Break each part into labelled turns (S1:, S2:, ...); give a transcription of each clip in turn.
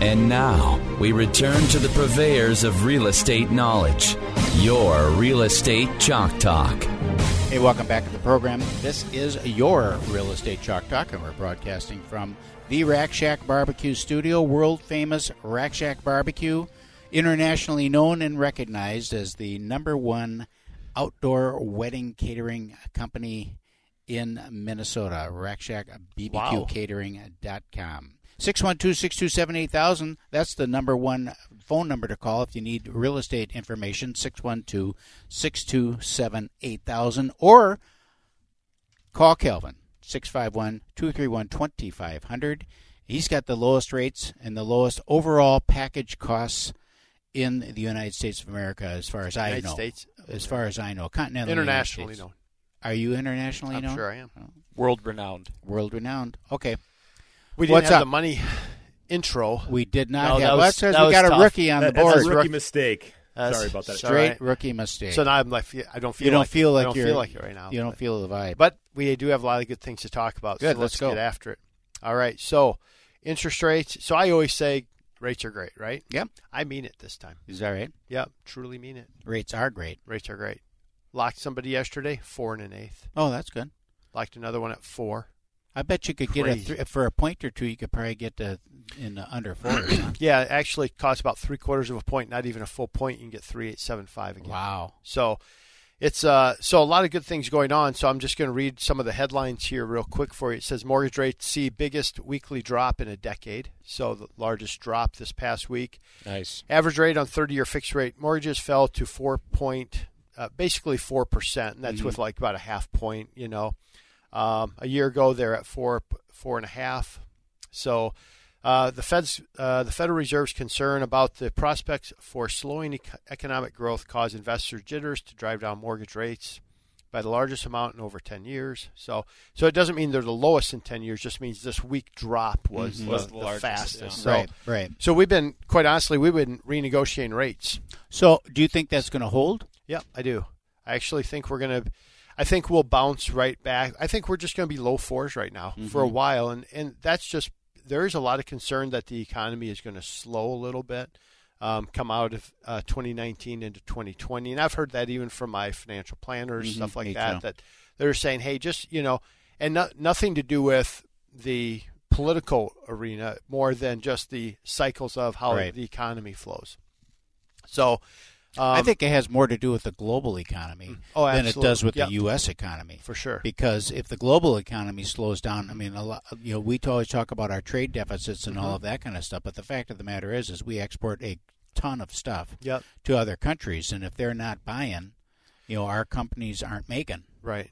S1: And now we return to the purveyors of real estate knowledge, your Real Estate Chalk Talk.
S2: Hey, welcome back to the program. This is your Real Estate Chalk Talk, and we're broadcasting from the Rack Shack Barbecue Studio, world famous Rack Shack Barbecue, internationally known and recognized as the number one outdoor wedding catering company in Minnesota. rack shack RackShackBBQCatering.com. 612-627-8000. That's the number one phone number to call if you need real estate information. 612-627-8000 or call Kelvin 651-231-2500. He's got the lowest rates and the lowest overall package costs in the United States of America as far as I
S3: United
S2: know.
S3: States?
S2: As far as I know. Continental
S3: Internationally known.
S2: Are you internationally
S3: I'm
S2: known?
S3: sure I am.
S4: World renowned.
S2: World renowned. Okay.
S3: We didn't
S2: What's
S3: have
S2: up?
S3: the money intro.
S2: We did not
S3: No,
S2: have.
S3: that
S2: well,
S3: was-
S2: that's 'cause
S3: that
S2: we
S3: was
S2: got a rookie on
S5: That-
S2: the
S5: that's a rookie mistake.
S3: That's-
S5: Sorry about that.
S2: Straight
S3: all right.
S2: rookie mistake.
S3: So now I'm like, I don't feel.
S2: you don't
S3: like,
S2: feel like
S3: I don't
S2: you're
S3: feel like it right now.
S2: You don't
S3: but,
S2: feel the vibe.
S3: but we do have a lot of good things to talk about.
S2: Good,
S3: So
S2: let's
S3: let's
S2: go.
S3: get after it. All right. So interest rates. So I always say rates are great, right?
S2: Yep.
S3: I mean it this time.
S2: is that right?
S3: Yep. Truly mean it.
S2: Rates are great.
S3: Rates are great. Locked somebody yesterday, four and an eighth.
S2: Oh, that's good.
S3: Locked another one at four.
S2: I bet you could get a
S3: Crazy.
S2: th- for a point or two. You could probably get to in the under four. huh?
S3: Yeah, it actually costs about three quarters of a point, not even a full point. You can get three eight seven five again.
S2: wow.
S3: So it's uh so a lot of good things going on. So I'm just going to read some of the headlines here real quick for you. It says mortgage rates see biggest weekly drop in a decade. So the largest drop this past week.
S4: Nice.
S3: Average rate on 30-year fixed rate mortgages fell to four point, uh, basically four percent, and that's with like about a half point. You know, um, a year ago they're at four four and a half. So uh, the Fed's uh, the Federal Reserve's concern about the prospects for slowing ec- economic growth caused investors jitters to drive down mortgage rates by the largest amount in over 10 years. So so it doesn't mean they're the lowest in 10 years. Just means this week drop was, the,
S4: Was the
S3: the
S4: largest,
S3: fastest.
S4: yeah.
S3: So
S2: right. Right.
S3: so we've been quite honestly we've been renegotiating rates.
S2: So, do you think that's going to hold?
S3: Yeah, I do. I actually think we're gonna. I think we'll bounce right back. I think we're just going to be low fours right now for a while, and and that's just there is a lot of concern that the economy is going to slow a little bit, um, come out of uh, 2019 into 2020, and I've heard that even from my financial planners,
S2: Mhm,
S3: stuff like that, that they're saying, hey, just you know, and no, nothing to do with the political arena more than just the cycles of how
S2: Right.
S3: the economy flows. So. Um,
S2: I think it has more to do with the global economy
S3: Oh,
S2: than it does with
S3: Yep.
S2: the U.S. economy.
S3: for sure.
S2: Because if the global economy slows down, I mean, a lot, you know, we always talk about our trade deficits and all
S3: Mm-hmm.
S2: of that kind of stuff. But the fact of the matter is, is we export a ton of stuff
S3: Yep.
S2: to other countries, and if they're not buying, you know, our companies aren't making.
S3: Right.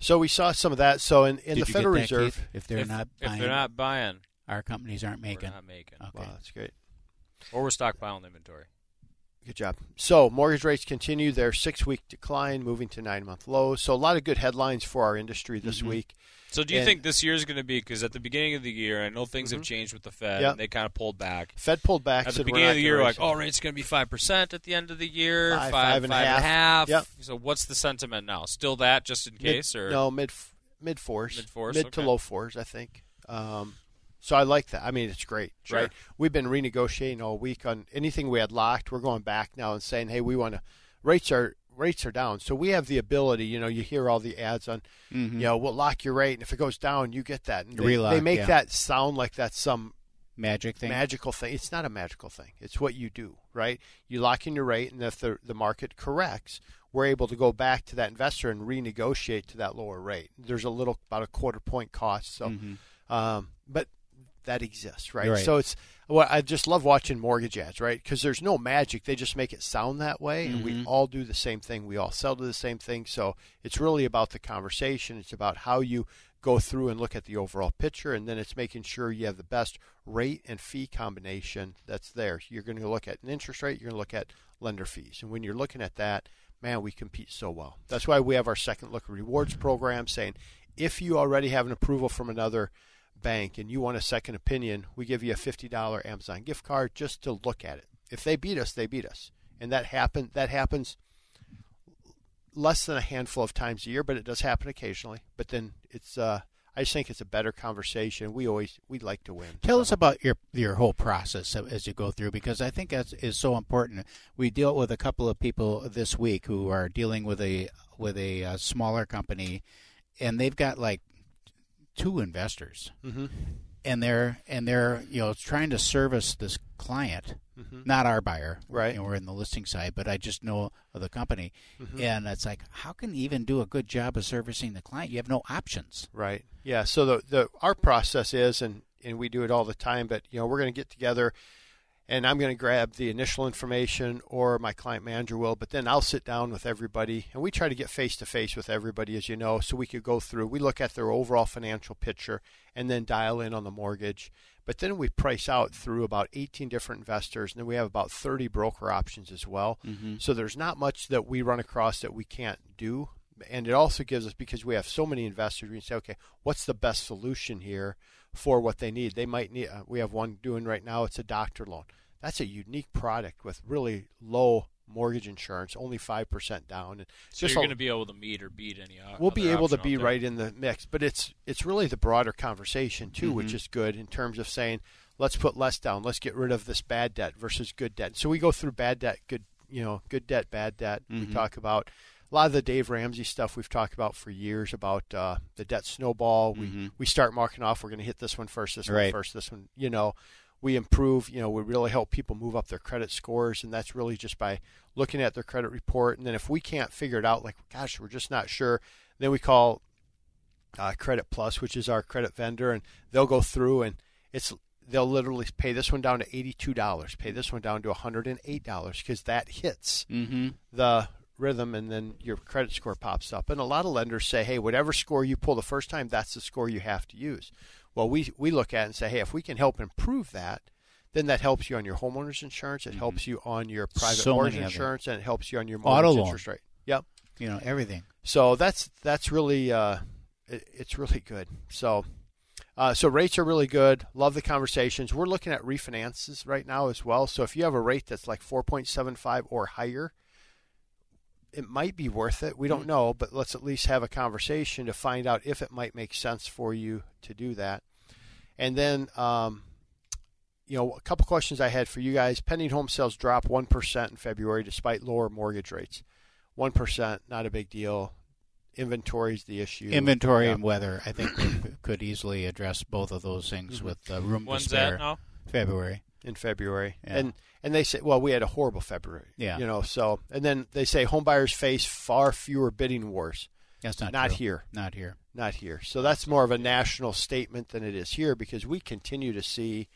S3: So we saw some of that. So in, in
S2: Did
S3: the Federal
S2: that,
S3: Reserve,
S2: Keith? if they're
S4: if,
S2: not
S4: if
S2: buying,
S4: they're not buying,
S2: our companies aren't making.
S4: we're not making.
S2: Okay.
S3: wow, that's great.
S4: Or we're stockpiling inventory.
S3: Good job. So mortgage rates continue their six-week decline, moving to nine-month lows. So a lot of good headlines for our industry this
S2: Mm-hmm.
S3: week.
S4: So do you
S3: And-
S4: think this year is going to be because at the beginning of the year, I know things have changed with the Fed,
S3: Yep.
S4: and they kind of pulled back.
S3: Fed pulled back.
S4: At the beginning of the year, like, oh, rates going to be five percent at the end of the year,
S3: Five,
S4: five,
S3: five and a
S4: five and a
S3: half. Yep.
S4: So what's the sentiment now? Still that, just in
S3: Mid-
S4: case, or
S3: no mid mid fours,
S4: Mid fours,
S3: mid to low fours, I think. Um, so I like that. I mean, it's great,
S4: Sure.
S3: right? We've been renegotiating all week on anything we had locked. We're going back now and saying, hey, we want to rates are rates are down, so we have the ability. You know, you hear all the ads on,
S2: Mhm.
S3: you know, we'll lock your rate, and if it goes down, you get that. And they,
S2: Relock,
S3: they make
S2: yeah.
S3: that sound like that's some
S2: Magic thing.
S3: magical thing. It's not a magical thing. It's what you do, right? You lock in your rate, and if the the market corrects, we're able to go back to that investor and renegotiate to that lower rate. There's a little about a quarter point cost, so, um, but that exists, right?
S2: Mm-hmm. Right.
S3: So it's well, I just love watching mortgage ads, right? Because there's no magic; they just make it sound that way, and we
S2: Mhm.
S3: all do the same thing. We all sell to the same thing, so it's really about the conversation. It's about how you go through and look at the overall picture, and then it's making sure you have the best rate and fee combination that's there. You're going to look at an interest rate, you're going to look at lender fees. And when you're looking at that, man, we compete so well. That's why we have our second look rewards program saying if you already have an approval from another bank and you want a second opinion, we give you a $50 Amazon gift card just to look at it. If they beat us, they beat us. And that happen that happens less than a handful of times a year, but it does happen occasionally. But then it's uh I just think it's a better conversation. We always we like to win.
S2: Tell
S3: so.
S2: us about your your whole process as you go through because I think that is so important. We dealt with a couple of people this week who are dealing with a with a, a uh, smaller company, and they've got like two investors,
S3: mm-hmm.
S2: and they're and they're you know trying to service this client, mm-hmm. not our buyer,
S3: right?
S2: You know, we're in the listing side, but I just know of the company,
S3: mm-hmm.
S2: and it's like how can you even do a good job of servicing the client? You have no options,
S3: right? Yeah. So the the our process is, and and we do it all the time, but you know we're going to get together and I'm going to grab the initial information or my client manager will, but then I'll sit down with everybody and we try to get face to face with everybody, as you know, so we could go through. We look at their overall financial picture and then dial in on the mortgage. But then we price out through about 18 different investors, and then we have about 30 broker options as well.
S2: Mm-hmm.
S3: So there's not much that we run across that we can't do. And it also gives us, because we have so many investors, we can say, okay, what's the best solution here for what they need? They might need, uh, we have one doing right now, it's a doctor loan that's a unique product with really low mortgage insurance, only five percent down. And
S4: so you're going to be able to meet or beat any.
S3: We'll be able to be right in the mix, but it's it's really the broader conversation too,
S2: mm-hmm.
S3: which is good in terms of saying let's put less down, let's get rid of this bad debt versus good debt. So we go through bad debt, good you know, good debt, bad debt.
S2: Mm-hmm.
S3: We talk about a lot of the Dave Ramsey stuff we've talked about for years about uh, the debt snowball.
S2: Mm-hmm.
S3: We we start marking off. We're going to hit this one first, this
S2: right.
S3: one first, this one. You know, we improve, you know, we really help people move up their credit scores, and that's really just by looking at their credit report. And then if we can't figure it out, like, gosh, we're just not sure, then we call uh, Credit Plus, which is our credit vendor, and they'll go through and it's they'll literally pay this one down to eighty-two dollars, pay this one down to one hundred and eight dollars because that hits
S2: mm-hmm.
S3: the rhythm, and then your credit score pops up. And a lot of lenders say, hey, whatever score you pull the first time, that's the score you have to use. Well, we we look at and say, hey, if we can help improve that, then that helps you on your homeowner's insurance. It mm-hmm. helps you on your private
S2: so
S3: mortgage insurance, and it helps you on your mortgage
S2: Auto
S3: interest
S2: loan.
S3: rate. Yep.
S2: You know everything.
S3: So that's that's really uh, it, it's really good. So. Uh, so rates are really good. Love the conversations. We're looking at refinances right now as well. So if you have a rate that's like 4.75 or higher, it might be worth it. We don't
S2: Mm-hmm.
S3: know, but let's at least have a conversation to find out if it might make sense for you to do that. And then, um, you know, a couple questions I had for you guys. Pending home sales drop 1% in February despite lower mortgage rates. 1%, not a big deal. Inventory is the issue.
S2: Inventory
S3: Yeah.
S2: and weather, I think, we could easily address both of those things
S3: Mm-hmm.
S2: with uh, room
S4: When's
S2: to spare.
S4: that now?
S2: February.
S3: In February.
S2: Yeah.
S3: And and they say, well, we had a horrible February.
S2: Yeah.
S3: You know, so and then they say homebuyers face far fewer bidding wars.
S2: That's not
S3: Not
S2: true.
S3: here.
S2: Not here.
S3: Not here. So that's more of a national statement than it is here because we continue to see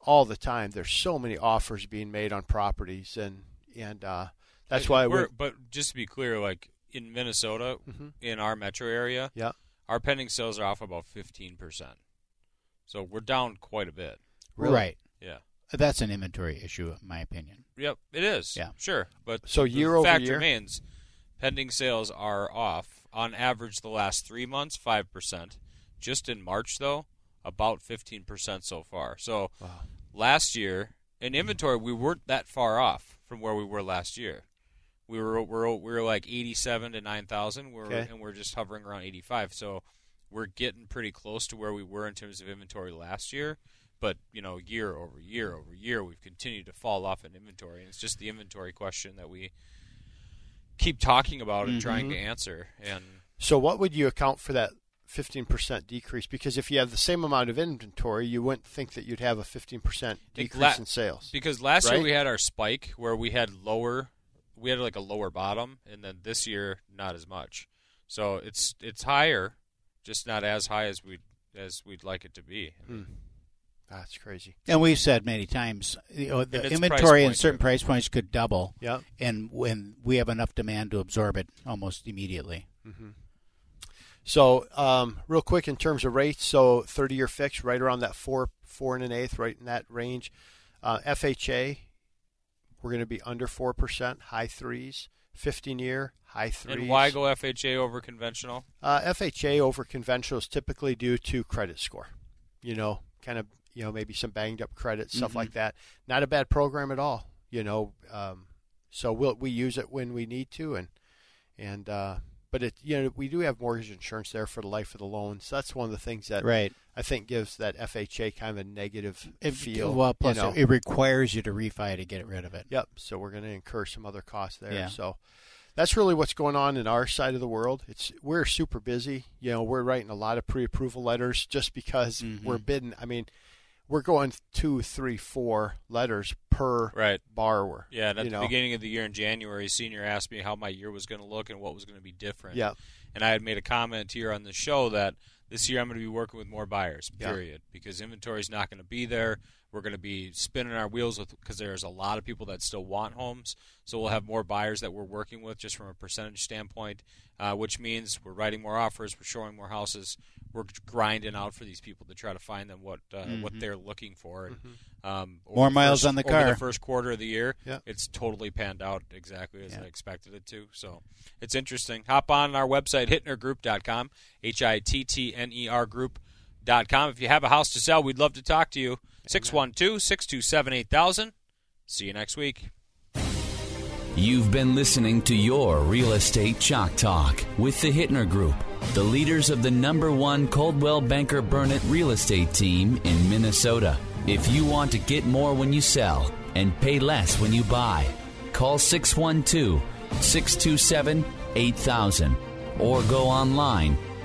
S3: all the time there's so many offers being made on properties and and uh, that's why
S4: we're.
S3: we're
S4: But just to be clear, like in Minnesota,
S3: Mhm.
S4: in our metro area,
S3: yeah
S4: our pending sales are off about fifteen percent. So we're down quite a bit.
S3: Really?
S2: Right.
S4: Yeah.
S2: That's an inventory issue, in my opinion.
S4: Yep, it is.
S2: Yeah.
S4: Sure. But
S3: So
S4: the
S3: year over
S4: fact
S3: year?
S4: remains pending sales are off on average the last three months, five percent. Just in March though, about fifteen percent so far. So
S3: Wow.
S4: last year in inventory we weren't that far off from where we were last year. We were we're, we were like eighty seven to nine thousand. We're
S3: Okay.
S4: and we're just hovering around eighty five. So we're getting pretty close to where we were in terms of inventory last year. But you know, year over year over year, we've continued to fall off in inventory, and it's just the inventory question that we keep talking about and trying to mm-hmm. answer. And
S3: So what would you account for that 15% decrease? Because if you have the same amount of inventory, you wouldn't think that you'd have a 15% decrease
S4: la-
S3: in sales.
S4: because last year we had our spike where we had lower, we had like a lower bottom, and then this year not as much. So it's it's higher, just not as high as we as we'd like it to be. Hmm.
S3: That's crazy.
S2: And we've said many times, you know, the inventory
S4: price
S2: in certain
S4: driven.
S2: price points could double,
S3: Yeah.
S2: and when we have enough demand to absorb it almost immediately.
S3: So, um, real quick in terms of rates, so 30 year fix right around that four, four and an eighth, right in that range. Uh, FHA, we're going to be under 4%, high threes. 15 year, high threes.
S4: And why go FHA over conventional?
S3: Uh, FHA over conventional is typically due to credit score. You know, kind of, you know, maybe some banged up credit, stuff
S2: Mm-hmm.
S3: like that. Not a bad program at all. You know, um, so we'll we use it when we need to, and and uh, but it you know we do have mortgage insurance there for the life of the loan. So that's one of the things that
S2: Right.
S3: I think gives that FHA kind of a negative
S2: It,
S3: feel.
S2: well, plus
S3: you know.
S2: it requires you to refi to get rid of it.
S3: Yep. So we're going to incur some other costs there.
S2: Yeah.
S3: So that's really what's going on in our side of the world. It's we're super busy. You know, we're writing a lot of pre-approval letters just because
S2: Mm-hmm.
S3: we're bidding. I mean, we're going two, three, four letters per
S4: Right.
S3: borrower.
S4: Yeah, and at the
S3: know?
S4: beginning of the year in January, senior asked me how my year was going to look and what was going to be different.
S3: Yeah.
S4: And I had made a comment here on the show that this year I'm going to be working with more buyers,
S3: Yeah.
S4: period, because inventory is not going to be there. We're going to be spinning our wheels with because there's a lot of people that still want homes. So we'll have more buyers that we're working with just from a percentage standpoint, uh, which means we're writing more offers, we're showing more houses, we're grinding out for these people to try to find them what uh, what they're looking for. And, um,
S2: More miles
S4: first-
S2: on the
S4: over
S2: car.
S4: the first quarter of the year,
S3: Yeah.
S4: it's totally panned out exactly as
S2: Yeah.
S4: I expected it to. So it's interesting. Hop on our website, hittnergroup.com, H I T T N R group.com. If you have a house to sell, we'd love to talk to you. 612 627 8000. See you next week.
S1: You've been listening to your Real Estate Chalk Talk with the Hittner Group, the leaders of the number one Coldwell Banker Burnett real estate team in Minnesota. If you want to get more when you sell and pay less when you buy, call 612 627 8000 or go online